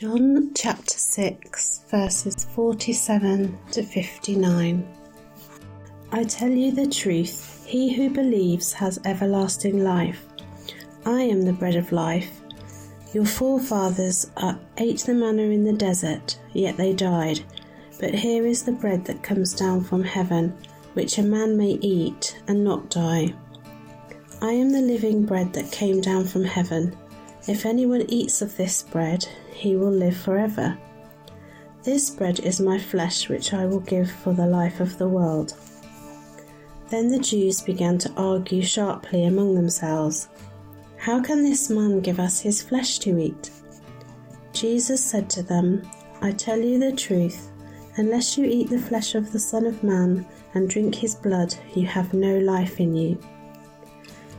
John chapter 6, verses 47 to 59. I tell you the truth, he who believes has everlasting life. I am the bread of life. Your forefathers ate the manna in the desert, yet they died. But here is the bread that comes down from heaven, which a man may eat and not die. I am the living bread that came down from heaven. If anyone eats of this bread, he will live forever. This bread is my flesh, which I will give for the life of the world. Then the Jews began to argue sharply among themselves How can this man give us his flesh to eat? Jesus said to them, I tell you the truth, unless you eat the flesh of the Son of Man and drink his blood, you have no life in you.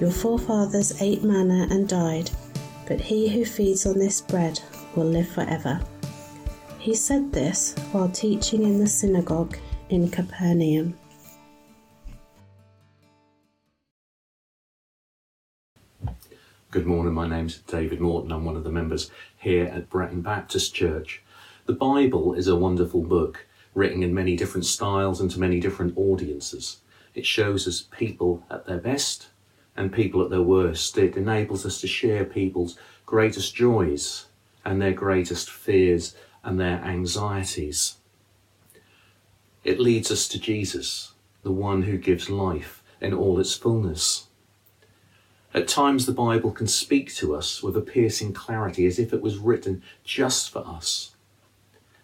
your forefathers ate manna and died, but he who feeds on this bread will live forever. He said this while teaching in the synagogue in Capernaum. Good morning, my name's David Morton. I'm one of the members here at Bretton Baptist Church. The Bible is a wonderful book written in many different styles and to many different audiences. It shows us people at their best and people at their worst. It enables us to share people's greatest joys and their greatest fears and their anxieties. It leads us to Jesus, the one who gives life in all its fullness. At times, the Bible can speak to us with a piercing clarity as if it was written just for us.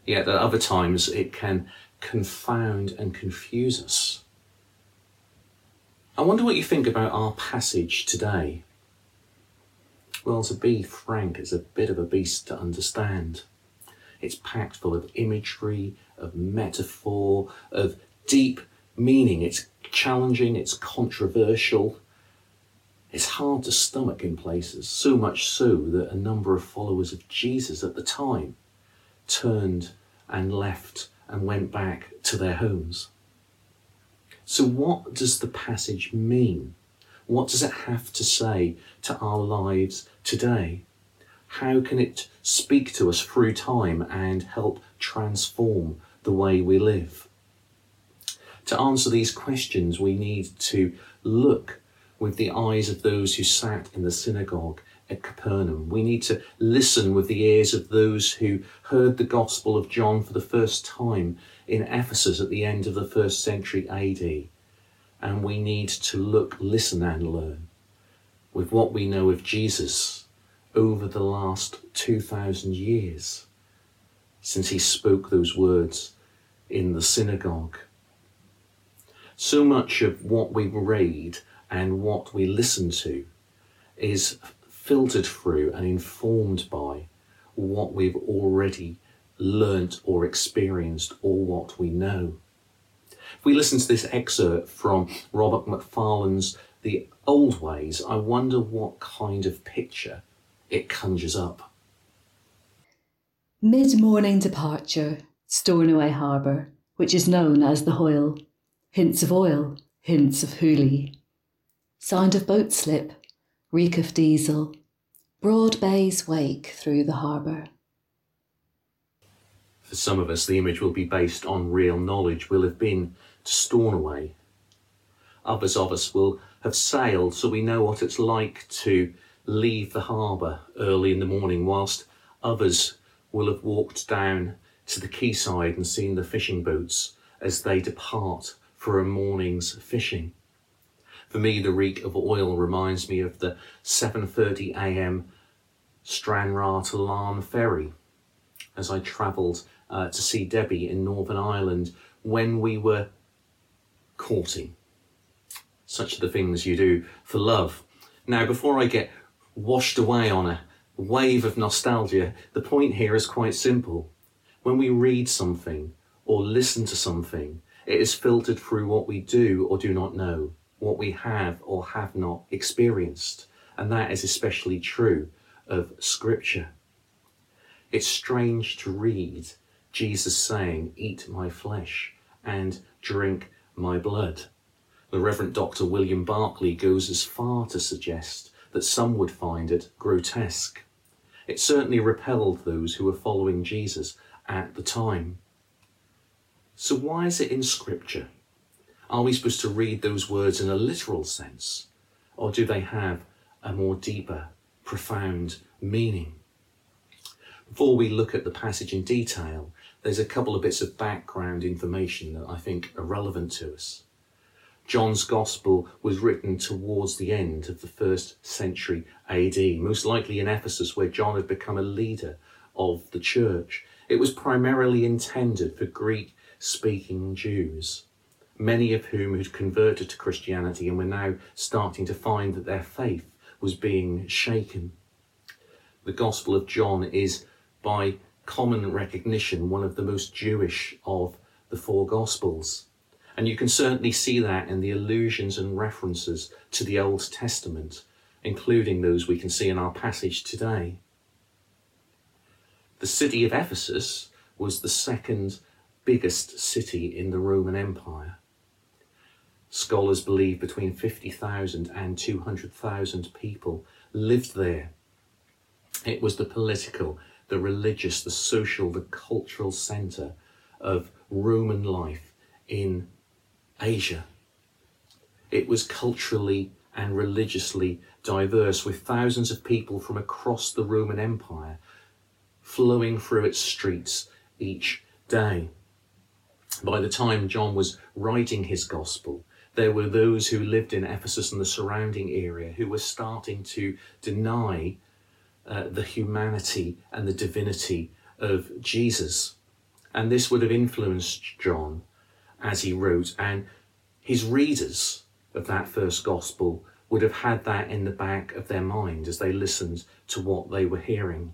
Yet at other times, it can confound and confuse us I wonder what you think about our passage today. Well, to be frank, it's a bit of a beast to understand. It's packed full of imagery, of metaphor, of deep meaning. It's challenging, it's controversial. It's hard to stomach in places, so much so that a number of followers of Jesus at the time turned and left and went back to their homes. So, what does the passage mean? What does it have to say to our lives today? How can it speak to us through time and help transform the way we live? To answer these questions, we need to look with the eyes of those who sat in the synagogue at Capernaum. We need to listen with the ears of those who heard the Gospel of John for the first time in Ephesus at the end of the first century AD. And we need to look, listen, and learn with what we know of Jesus over the last 2,000 years since he spoke those words in the synagogue. So much of what we read and what we listen to is filtered through and informed by what we've already learnt or experienced or what we know. If we listen to this excerpt from Robert Macfarlane's The Old Ways, I wonder what kind of picture it conjures up. Mid morning departure, Stornoway Harbour, which is known as the Hoyle. Hints of oil, hints of hoolie. Sound of boat slip, reek of diesel, broad bays wake through the harbour. For some of us, the image will be based on real knowledge. We'll have been to Stornoway. Others of us will have sailed, so we know what it's like to leave the harbour early in the morning, whilst others will have walked down to the quayside and seen the fishing boats as they depart for a morning's fishing. For me, the reek of oil reminds me of the 7:30 a.m. Stranraer to Larne ferry as I travelled uh, to see Debbie in Northern Ireland when we were courting. Such are the things you do for love. Now, before I get washed away on a wave of nostalgia, the point here is quite simple. When we read something or listen to something, it is filtered through what we do or do not know, what we have or have not experienced. And that is especially true of Scripture. It's strange to read Jesus saying, Eat my flesh and drink my blood. The Reverend Dr. William Barclay goes as far to suggest that some would find it grotesque. It certainly repelled those who were following Jesus at the time. So, why is it in Scripture? Are we supposed to read those words in a literal sense? Or do they have a more deeper, profound meaning? Before we look at the passage in detail, there's a couple of bits of background information that I think are relevant to us. John's Gospel was written towards the end of the first century AD, most likely in Ephesus, where John had become a leader of the church. It was primarily intended for Greek speaking Jews, many of whom had converted to Christianity and were now starting to find that their faith was being shaken. The Gospel of John is, by common recognition, one of the most Jewish of the four Gospels. And you can certainly see that in the allusions and references to the Old Testament, including those we can see in our passage today. The city of Ephesus was the second biggest city in the Roman Empire. Scholars believe between 50,000 and 200,000 people lived there. It was the political, the religious, the social, the cultural centre of Roman life in Asia. It was culturally and religiously diverse, with thousands of people from across the Roman Empire flowing through its streets each day. By the time John was writing his gospel, there were those who lived in Ephesus and the surrounding area who were starting to deny uh, the humanity and the divinity of Jesus. And this would have influenced John as he wrote, and his readers of that first gospel would have had that in the back of their mind as they listened to what they were hearing.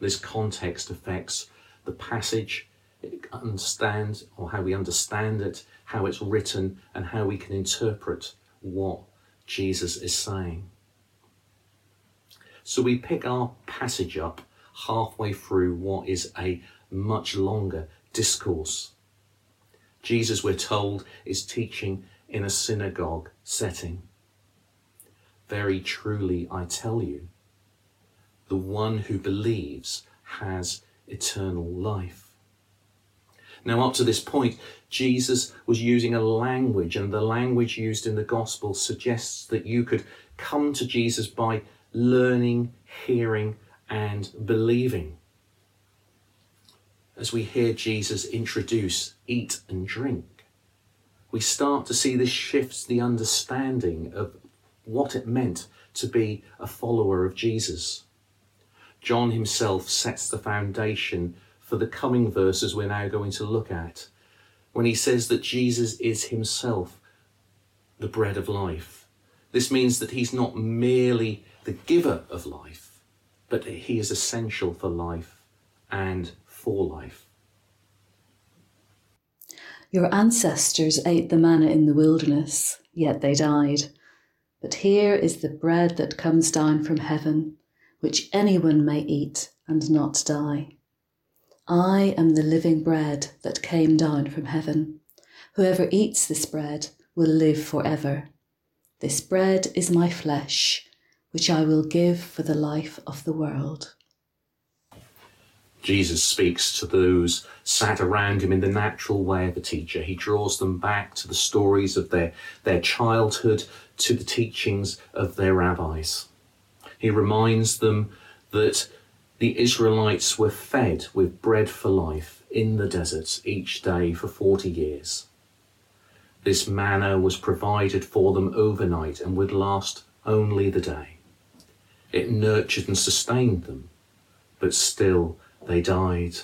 This context affects the passage, understand or how we understand it, how it's written, and how we can interpret what Jesus is saying. So we pick our passage up halfway through what is a much longer discourse. Jesus, we're told, is teaching in a synagogue setting. Very truly, I tell you, the one who believes has eternal life. Now, up to this point, Jesus was using a language, and the language used in the gospel suggests that you could come to Jesus by learning, hearing, and believing as we hear Jesus introduce eat and drink, we start to see this shifts the understanding of what it meant to be a follower of Jesus. John himself sets the foundation for the coming verses we're now going to look at when he says that Jesus is himself the bread of life. This means that he's not merely the giver of life, but he is essential for life and for life. Your ancestors ate the manna in the wilderness, yet they died. But here is the bread that comes down from heaven, which anyone may eat and not die. I am the living bread that came down from heaven. Whoever eats this bread will live forever. This bread is my flesh, which I will give for the life of the world. Jesus speaks to those sat around him in the natural way of a teacher. He draws them back to the stories of their, their childhood, to the teachings of their rabbis. He reminds them that the Israelites were fed with bread for life in the desert each day for 40 years. This manna was provided for them overnight and would last only the day. It nurtured and sustained them, but still they died.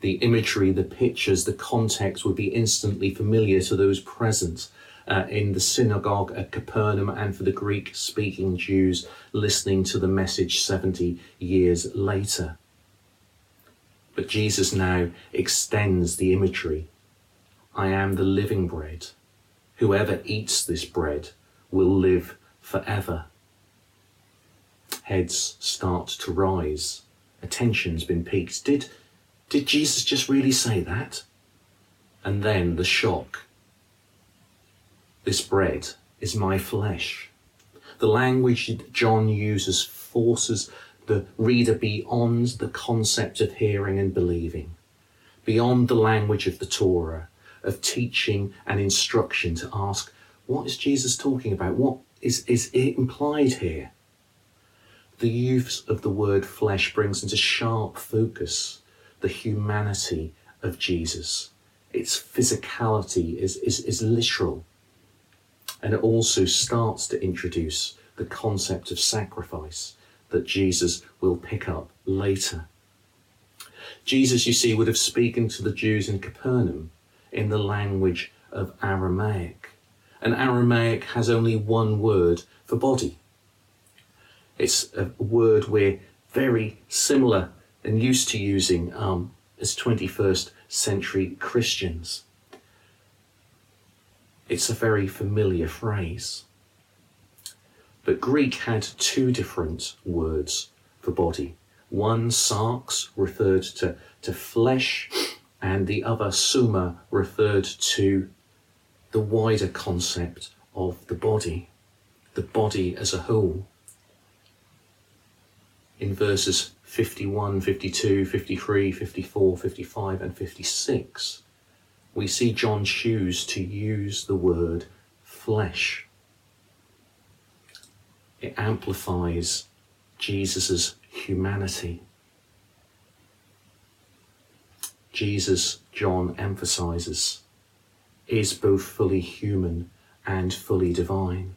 The imagery, the pictures, the context would be instantly familiar to those present uh, in the synagogue at Capernaum and for the Greek speaking Jews listening to the message 70 years later. But Jesus now extends the imagery. I am the living bread. Whoever eats this bread will live forever. Heads start to rise. Attention's been piqued. Did, did Jesus just really say that? And then the shock. This bread is my flesh. The language that John uses forces the reader beyond the concept of hearing and believing, beyond the language of the Torah, of teaching and instruction to ask, what is Jesus talking about? What is, is it implied here? The use of the word flesh brings into sharp focus the humanity of Jesus. Its physicality is, is, is literal. And it also starts to introduce the concept of sacrifice that Jesus will pick up later. Jesus, you see, would have spoken to the Jews in Capernaum in the language of Aramaic. And Aramaic has only one word for body. It's a word we're very similar and used to using um, as 21st century Christians. It's a very familiar phrase. But Greek had two different words for body. One, sarx, referred to, to flesh, and the other, soma, referred to the wider concept of the body, the body as a whole. In verses 51, 52, 53, 54, 55, and 56, we see John choose to use the word flesh. It amplifies Jesus' humanity. Jesus, John emphasizes, is both fully human and fully divine.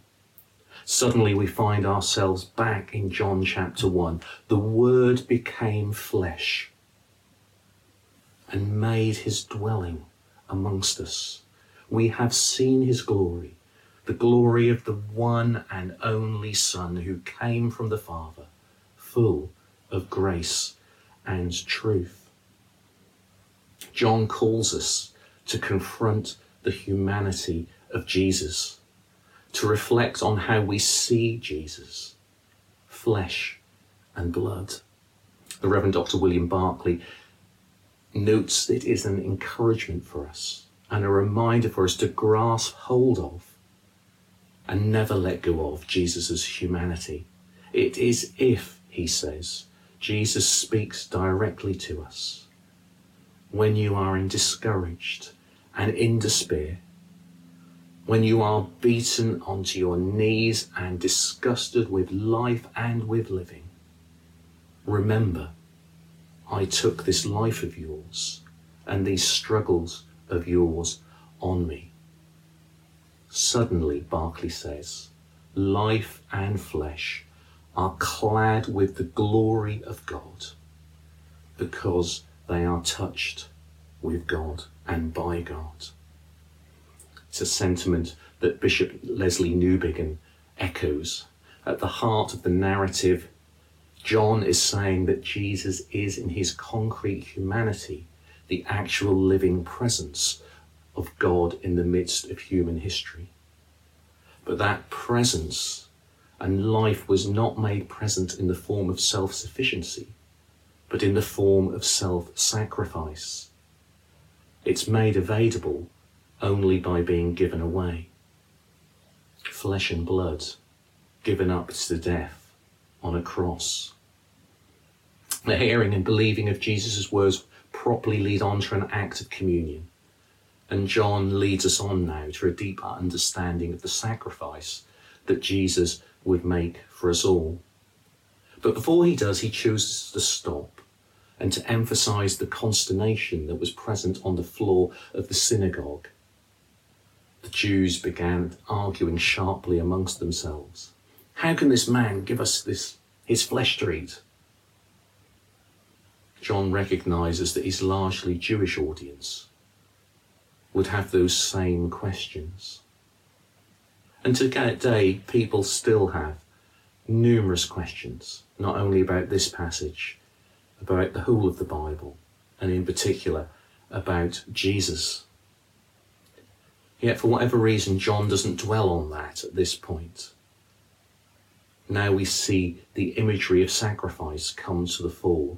Suddenly we find ourselves back in John chapter 1. The Word became flesh and made his dwelling amongst us. We have seen his glory, the glory of the one and only Son who came from the Father, full of grace and truth. John calls us to confront the humanity of Jesus, to reflect on how we see Jesus, flesh and blood. The Reverend Dr. William Barclay notes it is an encouragement for us and a reminder for us to grasp hold of and never let go of Jesus' humanity. It is if, he says, Jesus speaks directly to us. When you are in discouraged and in despair, when you are beaten onto your knees and disgusted with life and with living, remember I took this life of yours and these struggles of yours on me. Suddenly, Barclay says, life and flesh are clad with the glory of God because they are touched with God and by God. It's a sentiment that Bishop Lesslie Newbigin echoes. At the heart of the narrative John is saying that Jesus is, in his concrete humanity, the actual living presence of God in the midst of human history. But that presence and life was not made present in the form of self sufficiency, but in the form of self sacrifice. It's made available only by being given away. Flesh and blood given up to death on a cross. The hearing and believing of Jesus' words properly lead on to an act of communion. And John leads us on now to a deeper understanding of the sacrifice that Jesus would make for us all. But before he does, he chooses to stop and to emphasize the consternation that was present on the floor of the synagogue. The Jews began arguing sharply amongst themselves. How can this man give us this his flesh to eat? John recognizes that his largely Jewish audience would have those same questions. And today, people still have numerous questions, not only about this passage, about the whole of the Bible, and in particular about Jesus. Yet, for whatever reason, John doesn't dwell on that at this point. Now we see the imagery of sacrifice come to the fore.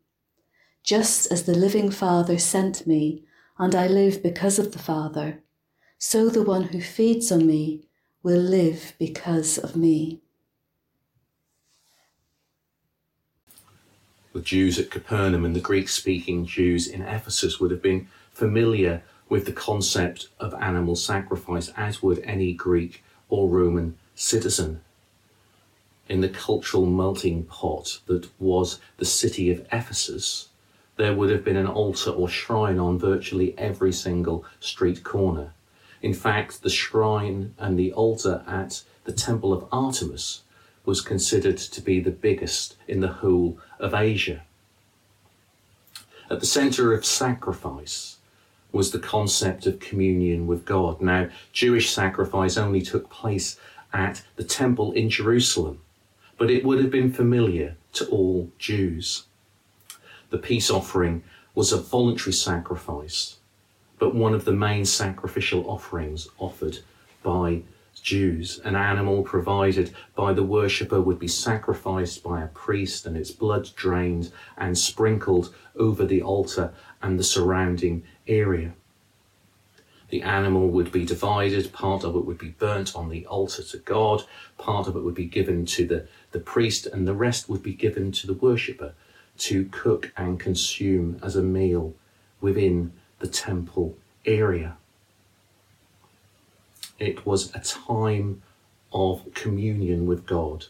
Just as the living Father sent me, and I live because of the Father, so the one who feeds on me will live because of me. The Jews at Capernaum and the Greek speaking Jews in Ephesus would have been familiar with the concept of animal sacrifice, as would any Greek or Roman citizen. In the cultural melting pot that was the city of Ephesus, there would have been an altar or shrine on virtually every single street corner. In fact, the shrine and the altar at the Temple of Artemis was considered to be the biggest in the whole of Asia. At the centre of sacrifice was the concept of communion with God. Now, Jewish sacrifice only took place at the temple in Jerusalem, but it would have been familiar to all Jews. The peace offering was a voluntary sacrifice, but one of the main sacrificial offerings offered by Jews. An animal provided by the worshipper would be sacrificed by a priest and its blood drained and sprinkled over the altar and the surrounding area. The animal would be divided, part of it would be burnt on the altar to God, part of it would be given to the, the priest, and the rest would be given to the worshipper to cook and consume as a meal within the temple area. It was a time of communion with God,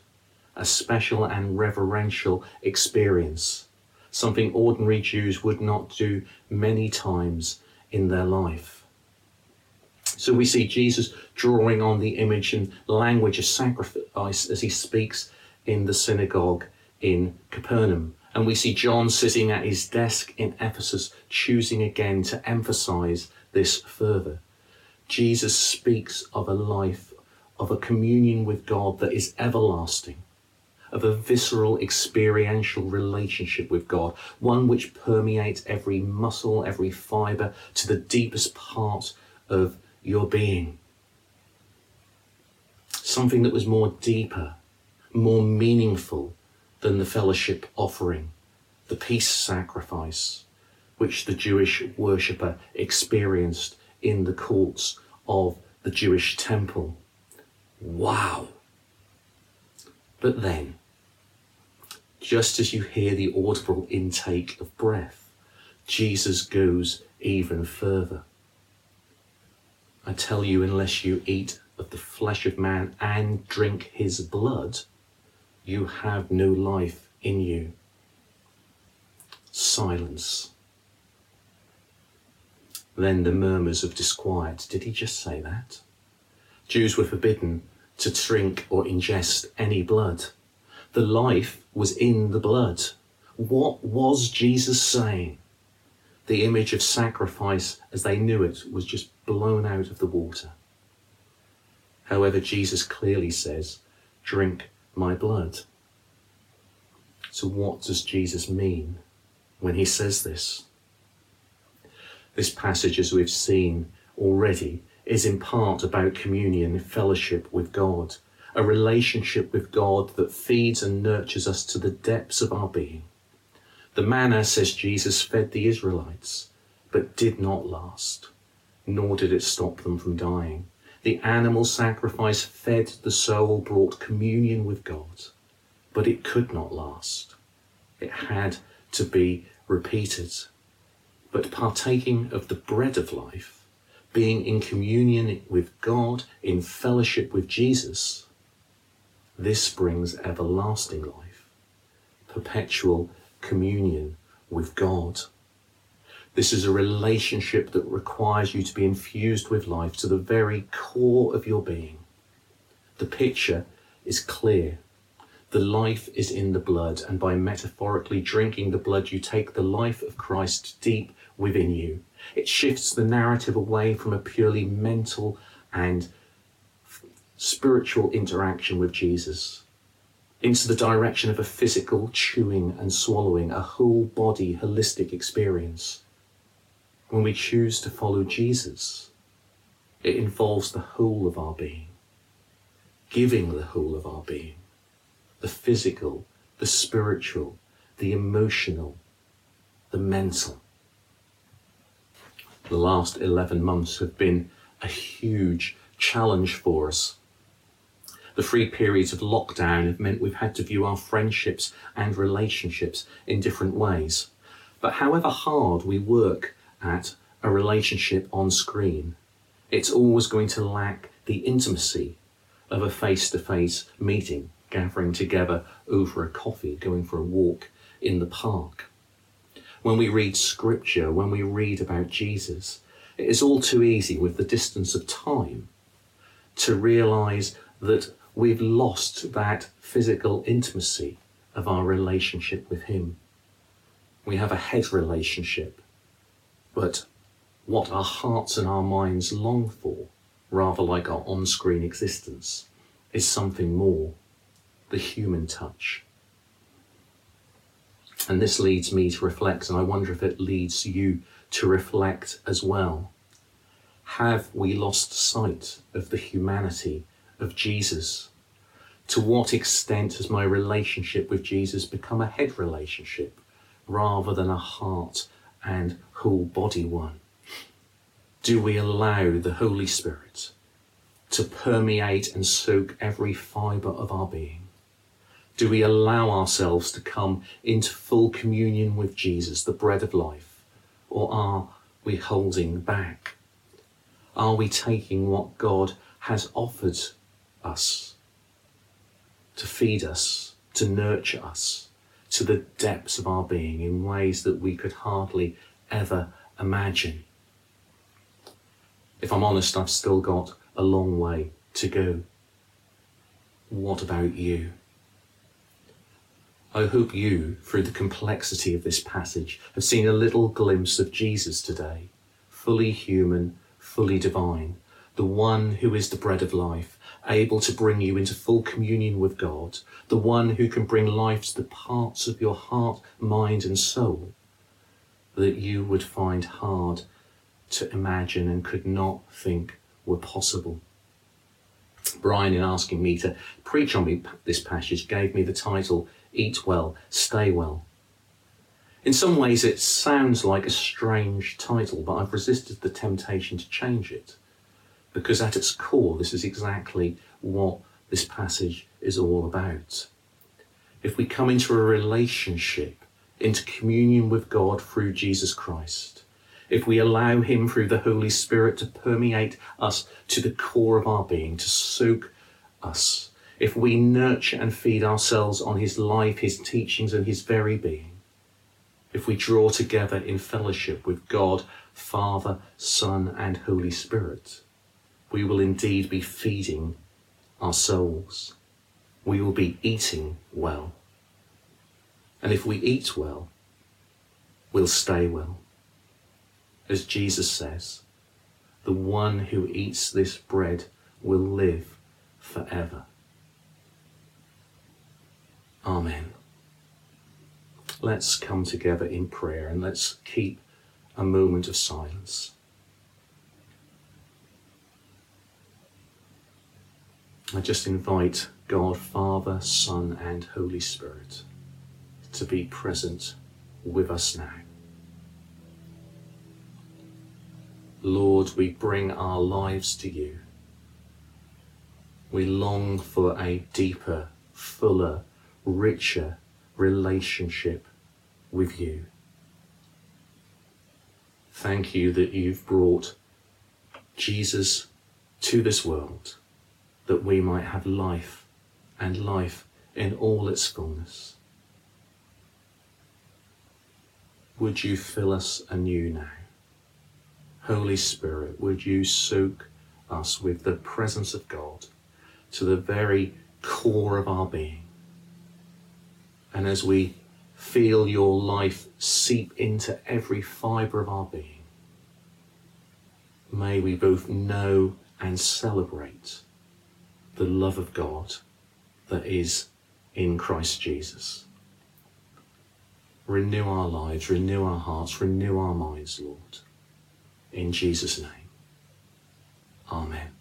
a special and reverential experience something ordinary Jews would not do many times in their life. So we see Jesus drawing on the image and language of sacrifice as he speaks in the synagogue in Capernaum. And we see John sitting at his desk in Ephesus, choosing again to emphasize this further. Jesus speaks of a life of a communion with God that is everlasting of a visceral, experiential relationship with God, one which permeates every muscle, every fibre to the deepest part of your being. Something that was more deeper, more meaningful than the fellowship offering, the peace sacrifice, which the Jewish worshipper experienced in the courts of the Jewish temple. Wow! But then, just as you hear the audible intake of breath, Jesus goes even further. I tell you, unless you eat of the flesh of man and drink his blood, you have no life in you. Silence. Then the murmurs of disquiet. Did he just say that? Jews were forbidden to drink or ingest any blood. The life was in the blood. What was Jesus saying? The image of sacrifice as they knew it was just blown out of the water. However, Jesus clearly says, Drink my blood. So, what does Jesus mean when he says this? This passage, as we've seen already, is in part about communion, fellowship with God a relationship with God that feeds and nurtures us to the depths of our being. The manna, says Jesus, fed the Israelites, but did not last, nor did it stop them from dying. The animal sacrifice fed the soul, brought communion with God, but it could not last. It had to be repeated. But partaking of the bread of life, being in communion with God, in fellowship with Jesus, this brings everlasting life, perpetual communion with God. This is a relationship that requires you to be infused with life to the very core of your being. The picture is clear. The life is in the blood, and by metaphorically drinking the blood, you take the life of Christ deep within you. It shifts the narrative away from a purely mental and spiritual interaction with Jesus into the direction of a physical chewing and swallowing, a whole body holistic experience. When we choose to follow Jesus, it involves the whole of our being, giving the whole of our being, the physical, the spiritual, the emotional, the mental. The last 11 months have been a huge challenge for us the three periods of lockdown have meant we've had to view our friendships and relationships in different ways. But however hard we work at a relationship on screen, it's always going to lack the intimacy of a face to face meeting, gathering together over a coffee, going for a walk in the park. When we read scripture, when we read about Jesus, it is all too easy with the distance of time to realize that we've lost that physical intimacy of our relationship with Him. We have a head relationship, but what our hearts and our minds long for, rather like our on screen existence, is something more the human touch. And this leads me to reflect, and I wonder if it leads you to reflect as well. Have we lost sight of the humanity of Jesus? To what extent has my relationship with Jesus become a head relationship rather than a heart and whole body one? Do we allow the Holy Spirit to permeate and soak every fibre of our being? Do we allow ourselves to come into full communion with Jesus, the bread of life? Or are we holding back? Are we taking what God has offered us, to feed us, to nurture us to the depths of our being in ways that we could hardly ever imagine. If I'm honest, I've still got a long way to go. What about you? I hope you, through the complexity of this passage, have seen a little glimpse of Jesus today, fully human, fully divine, the one who is the bread of life, able to bring you into full communion with God, the one who can bring life to the parts of your heart, mind, and soul that you would find hard to imagine and could not think were possible. Brian, in asking me to preach on me this passage, gave me the title Eat Well, Stay Well. In some ways, it sounds like a strange title, but I've resisted the temptation to change it because at its core, this is exactly what this passage is all about. If we come into a relationship, into communion with God through Jesus Christ, if we allow Him through the Holy Spirit to permeate us to the core of our being, to soak us, if we nurture and feed ourselves on His life, His teachings, and His very being, if we draw together in fellowship with God, Father, Son, and Holy Spirit, we will indeed be feeding our souls. We will be eating well. And if we eat well, we'll stay well. As Jesus says, the one who eats this bread will live forever. Amen. Let's come together in prayer and let's keep a moment of silence. I just invite God, Father, Son, and Holy Spirit to be present with us now. Lord, we bring our lives to you. We long for a deeper, fuller, richer relationship with you. Thank you that you've brought Jesus to this world that we might have life and life in all its fullness. would you fill us anew now? Holy Spirit, would you soak us with the presence of God to the very core of our being? And as we feel your life seep into every fibre of our being, may we both know and celebrate the love of God that is in Christ Jesus. Renew our lives, renew our hearts, renew our minds, Lord. In Jesus' name. Amen.